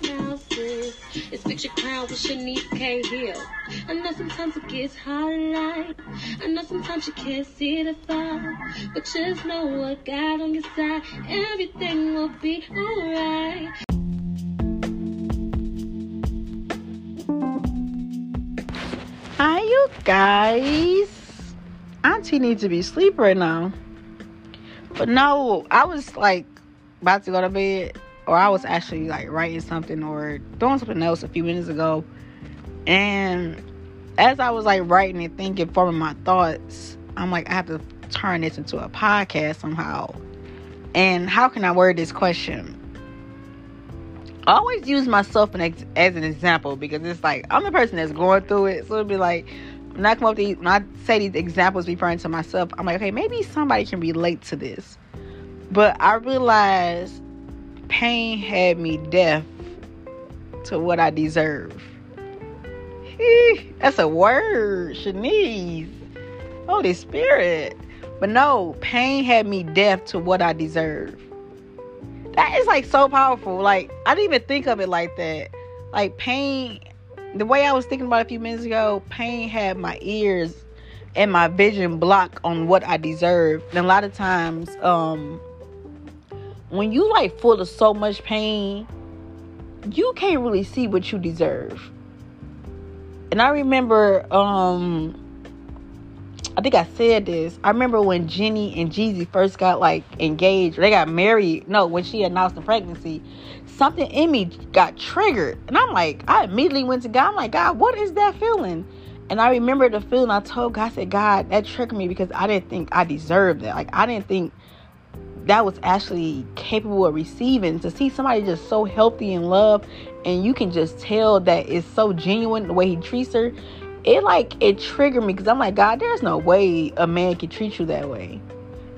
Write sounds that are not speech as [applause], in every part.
crown now, sis. It's fix your crown with Shanice K. Hill. I know sometimes it gets hard in life. I know sometimes you can't see the far. But just know what God on your side. Everything will be alright. Hi, you guys. Auntie needs to be asleep right now. But no, I was like about to go to bed, or I was actually like writing something or doing something else a few minutes ago. And as I was like writing and thinking, forming my thoughts, I'm like, I have to turn this into a podcast somehow. And how can I word this question? I always use myself as an example because it's like I'm the person that's going through it. So it'll be like when I come up to these, when I say these examples referring to myself, I'm like, okay, maybe somebody can relate to this. But I realized pain had me deaf to what I deserve. That's a word, Shanice. Holy Spirit. But no, pain had me deaf to what I deserve. That is like so powerful. Like, I didn't even think of it like that. Like, pain, the way I was thinking about a few minutes ago, pain had my ears and my vision blocked on what I deserve. And a lot of times, um, when you like full of so much pain, you can't really see what you deserve. And I remember, um, I think I said this. I remember when Jeannie and Jeezy first got like engaged, they got married. No, when she announced the pregnancy, something in me got triggered. And I'm like, I immediately went to God. I'm like, God, what is that feeling? And I remember the feeling I told God, I said, God, that triggered me because I didn't think I deserved that. Like, I didn't think that was actually capable of receiving. To see somebody just so healthy in love and you can just tell that it's so genuine the way he treats her it like it triggered me because I'm like, God, there's no way a man can treat you that way.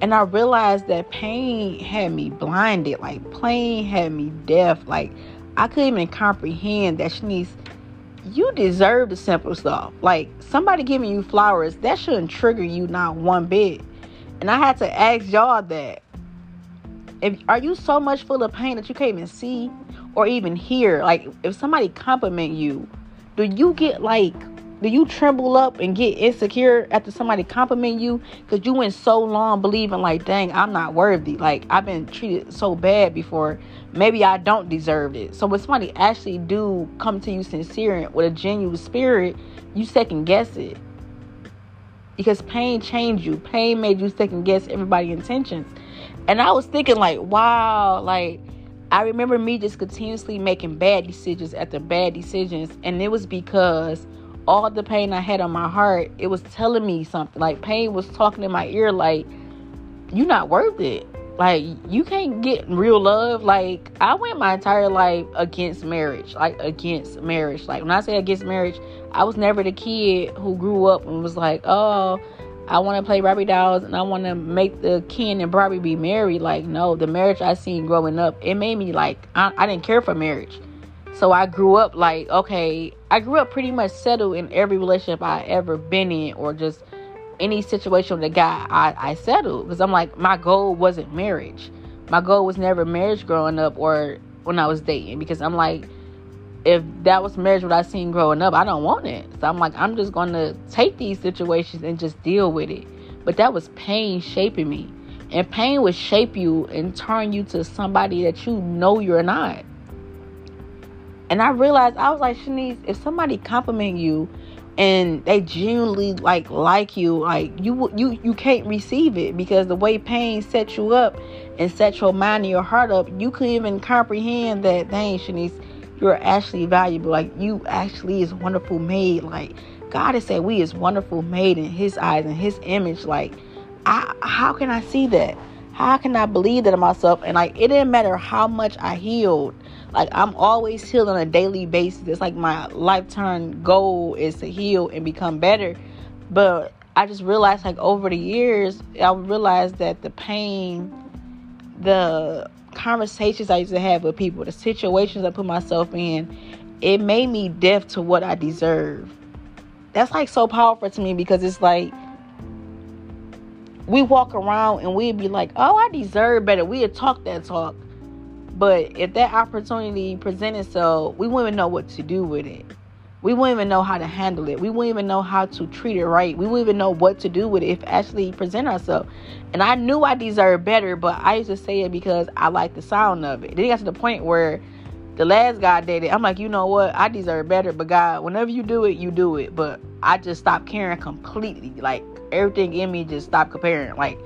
And I realized that pain had me blinded, like pain had me deaf. Like I couldn't even comprehend that she needs you deserve the simple stuff. Like somebody giving you flowers, that shouldn't trigger you not one bit. And I had to ask y'all that. If are you so much full of pain that you can't even see or even hear? Like if somebody compliment you, do you get like do you tremble up and get insecure after somebody compliment you? Because you went so long believing like dang i'm not worthy. Like i've been treated so bad before. Maybe i don't deserve it. So when somebody actually do come to you sincere and with a genuine spirit you second guess it. Because pain changed you. Pain made you second guess everybody's intentions and i was thinking like wow like i remember me just continuously making bad decisions after bad decisions and it was because all the pain I had on my heart, it was telling me something. Like pain was talking in my ear, like, you're not worth it. Like you can't get real love. Like I went my entire life against marriage. Like against marriage. Like when I say against marriage, I was never the kid who grew up and was like, oh, I want to play Barbie dolls and I want to make the Ken and Barbie be married. Like no, the marriage I seen growing up, it made me like I, I didn't care for marriage. So I grew up like, okay, I grew up pretty much settled in every relationship I ever been in or just any situation with a guy I, I settled. Because I'm like, my goal wasn't marriage. My goal was never marriage growing up or when I was dating. Because I'm like, if that was marriage what I seen growing up, I don't want it. So I'm like, I'm just gonna take these situations and just deal with it. But that was pain shaping me. And pain would shape you and turn you to somebody that you know you're not. And I realized I was like, Shanice, if somebody compliment you and they genuinely like like you, like you you you can't receive it because the way pain set you up and set your mind and your heart up, you couldn't even comprehend that dang Shanice, you're actually valuable. Like you actually is wonderful made. Like God has said we is wonderful made in his eyes and his image. Like I how can I see that? How can I believe that in myself? And like it didn't matter how much I healed like I'm always healed on a daily basis. It's like my lifetime goal is to heal and become better. But I just realized like over the years, I realized that the pain, the conversations I used to have with people, the situations I put myself in, it made me deaf to what I deserve. That's like so powerful to me because it's like we walk around and we'd be like, oh, I deserve better. We'd talk that talk. But if that opportunity presented itself, we wouldn't know what to do with it. We wouldn't even know how to handle it. We wouldn't even know how to treat it right. We wouldn't even know what to do with it if actually present ourselves. And I knew I deserved better, but I used to say it because I like the sound of it. Then it got to the point where the last guy it. I'm like, you know what? I deserve better. But God, whenever you do it, you do it. But I just stopped caring completely. Like everything in me just stopped comparing. Like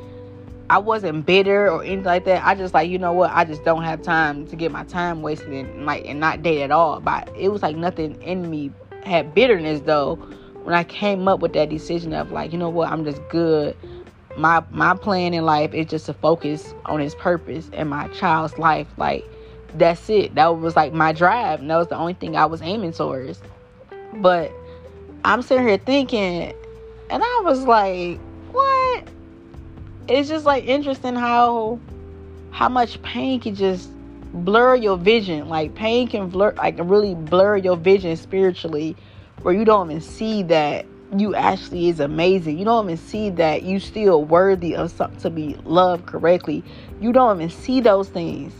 I wasn't bitter or anything like that. I just like, you know what? I just don't have time to get my time wasted and like and not date at all. But it was like nothing in me had bitterness though when I came up with that decision of like, you know what? I'm just good. My my plan in life is just to focus on his purpose and my child's life. Like that's it. That was like my drive. And that was the only thing I was aiming towards. But I'm sitting here thinking, and I was like, what? It's just like interesting how how much pain can just blur your vision. Like pain can blur like really blur your vision spiritually where you don't even see that you actually is amazing. You don't even see that you still worthy of something to be loved correctly. You don't even see those things.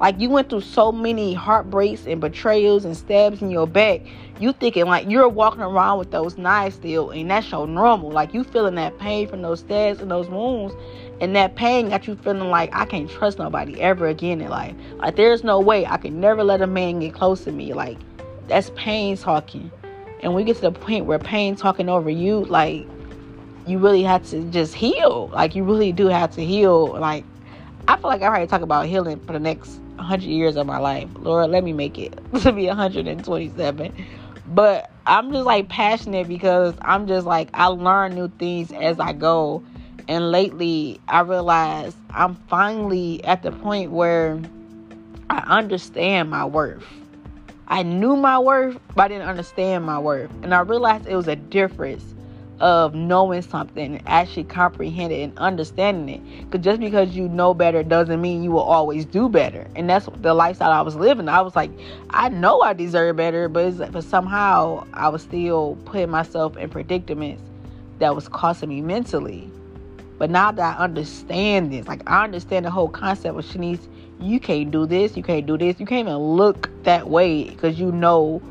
Like you went through so many heartbreaks and betrayals and stabs in your back. You thinking like you're walking around with those knives still, and that's your normal. Like you feeling that pain from those stabs and those wounds, and that pain got you feeling like I can't trust nobody ever again in life. Like there's no way I can never let a man get close to me. Like that's pain talking. And we get to the point where pain talking over you, like you really have to just heal. Like you really do have to heal. Like I feel like I already talk about healing for the next 100 years of my life. Lord, let me make it [laughs] to be 127. But I'm just like passionate because I'm just like, I learn new things as I go. And lately, I realized I'm finally at the point where I understand my worth. I knew my worth, but I didn't understand my worth. And I realized it was a difference of knowing something and actually comprehending and understanding it. Because just because you know better doesn't mean you will always do better. And that's the lifestyle I was living. I was like, I know I deserve better, but, but somehow I was still putting myself in predicaments that was costing me mentally. But now that I understand this, like I understand the whole concept of Shanice, you can't do this, you can't do this, you can't even look that way because you know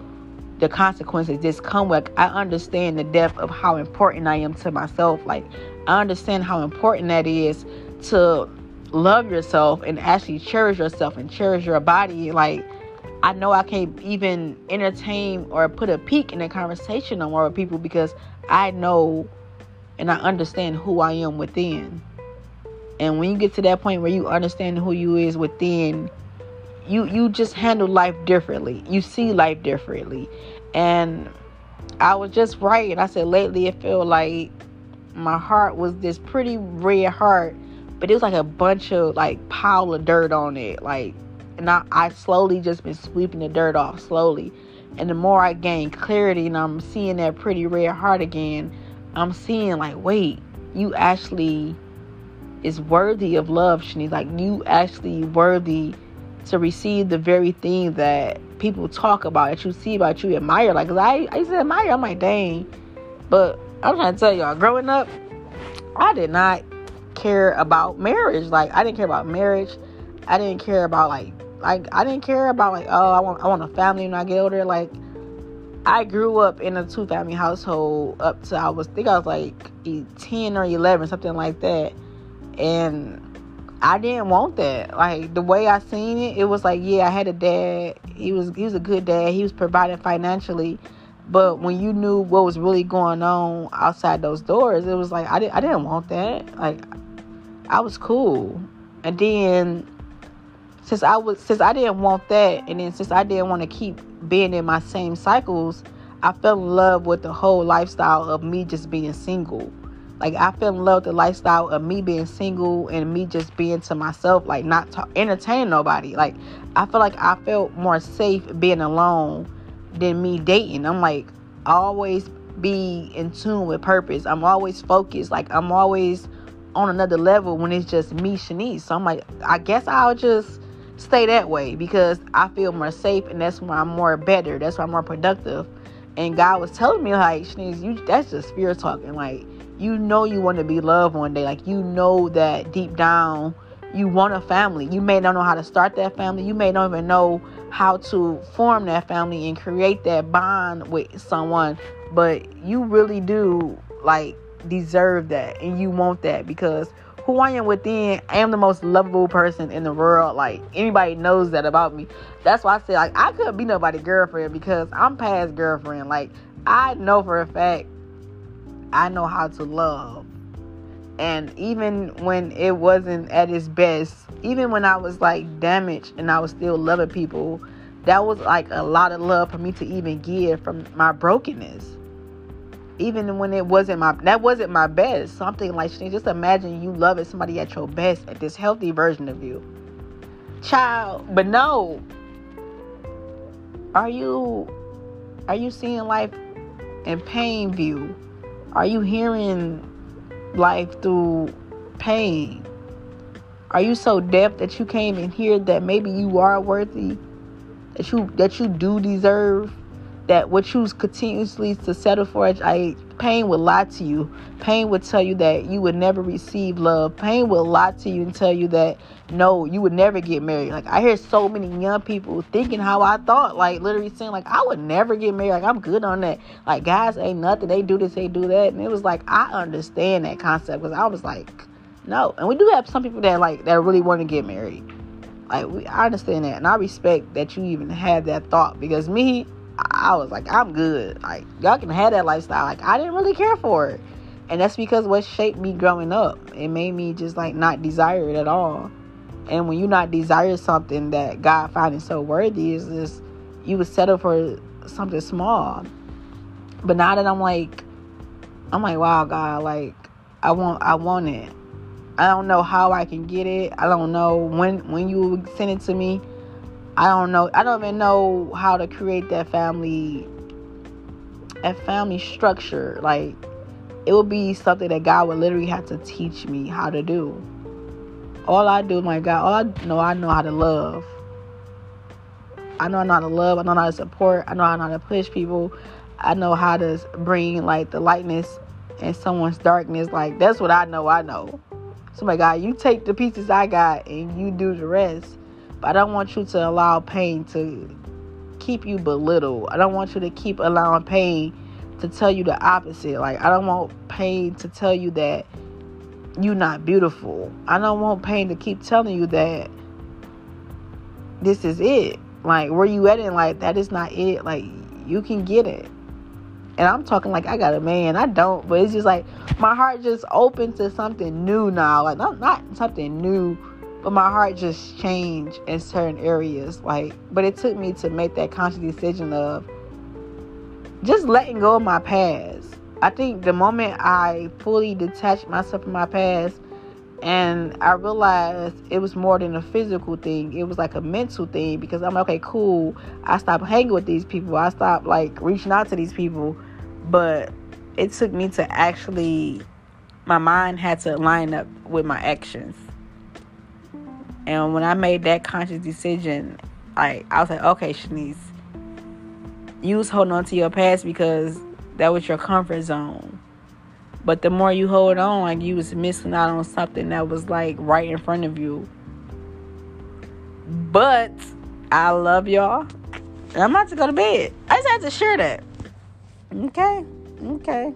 the consequences just come with. I understand the depth of how important i am to myself. Like i understand how important that is to love yourself and actually cherish yourself and cherish your body. Like i know i can't even entertain or put a peek in a conversation no more with people because i know and i understand who i am within. And when you get to that point where you understand who you is within you you just handle life differently. You see life differently. And I was just right. And I said lately it felt like my heart was this pretty red heart, but it was like a bunch of like pile of dirt on it. Like and I, I slowly just been sweeping the dirt off slowly. And the more I gain clarity and I'm seeing that pretty red heart again, I'm seeing like, wait, you actually is worthy of love, Shanice. Like you actually worthy to receive the very thing that people talk about, that you see about, you admire. Like, I, I used to admire. I'm like, dang. But I'm trying to tell y'all, growing up, I did not care about marriage. Like, I didn't care about marriage. I didn't care about like, like I didn't care about like, oh, I want, I want a family when I get older. Like, I grew up in a two family household up to I was I think I was like 10 or 11, something like that. And I didn't want that. Like the way I seen it, it was like, yeah, I had a dad. He was he was a good dad. He was providing financially. But when you knew what was really going on outside those doors, it was like I didn't I didn't want that. Like I was cool. And then since I was since I didn't want that and then since I didn't want to keep being in my same cycles, I fell in love with the whole lifestyle of me just being single like I fell in love with the lifestyle of me being single and me just being to myself, like not talk, entertaining nobody. Like I feel like I felt more safe being alone than me dating. I'm like always be in tune with purpose. I'm always focused. Like I'm always on another level when it's just me, Shanice. So I'm like, I guess I'll just stay that way because I feel more safe and that's why I'm more better. That's why I'm more productive. And God was telling me like, Shanice, you that's just fear talking. Like you know you want to be loved one day. Like you know that deep down you want a family. You may not know how to start that family. You may not even know how to form that family and create that bond with someone, but you really do like deserve that and you want that because who I am within, I am the most lovable person in the world. Like anybody knows that about me. That's why I say like I couldn't be nobody's girlfriend because I'm past girlfriend. Like I know for a fact I know how to love. And even when it wasn't at its best, even when I was like damaged and I was still loving people, that was like a lot of love for me to even give from my brokenness. Even when it wasn't my that wasn't my best. Something like just imagine you loving somebody at your best, at this healthy version of you. Child, but no. Are you are you seeing life in pain view? Are you hearing life through pain? Are you so deaf that you can't even hear that maybe you are worthy? That you that you do deserve? That what you continuously to settle for I pain will lie to you. Pain would tell you that you would never receive love. Pain will lie to you and tell you that no, you would never get married. Like I hear so many young people thinking how I thought, like literally saying like I would never get married. Like I'm good on that. Like guys ain't nothing. They do this, they do that, and it was like I understand that concept because I was like, no. And we do have some people that like that really want to get married. Like we, I understand that, and I respect that you even had that thought because me, I was like, I'm good. Like y'all can have that lifestyle. Like I didn't really care for it, and that's because what shaped me growing up. It made me just like not desire it at all. And when you not desire something that God finding so worthy, is just you would settle for something small. But now that I'm like, I'm like, wow, God, like I want, I want it. I don't know how I can get it. I don't know when when you send it to me. I don't know. I don't even know how to create that family, a family structure. Like it would be something that God would literally have to teach me how to do all I do, my God, all I know, I know how to love. I know how to love. I know how to support. I know how to push people. I know how to bring like the lightness in someone's darkness. Like that's what I know. I know. So my God, you take the pieces I got and you do the rest. I don't want you to allow pain to keep you belittled. I don't want you to keep allowing pain to tell you the opposite. Like I don't want pain to tell you that you're not beautiful. I don't want pain to keep telling you that this is it. Like where you at in life, that is not it. Like you can get it. And I'm talking like I got a man. I don't, but it's just like my heart just open to something new now. Like not not something new, but my heart just changed in certain areas. Like, but it took me to make that conscious decision of just letting go of my past I think the moment I fully detached myself from my past and I realized it was more than a physical thing, it was like a mental thing because I'm like, okay, cool. I stopped hanging with these people, I stopped like reaching out to these people, but it took me to actually, my mind had to line up with my actions. And when I made that conscious decision, like I was like, okay, Shanice, you was holding on to your past because that was your comfort zone. But the more you hold on, like you was missing out on something that was like right in front of you. But I love y'all. I'm about to go to bed. I just had to share that. Okay. Okay.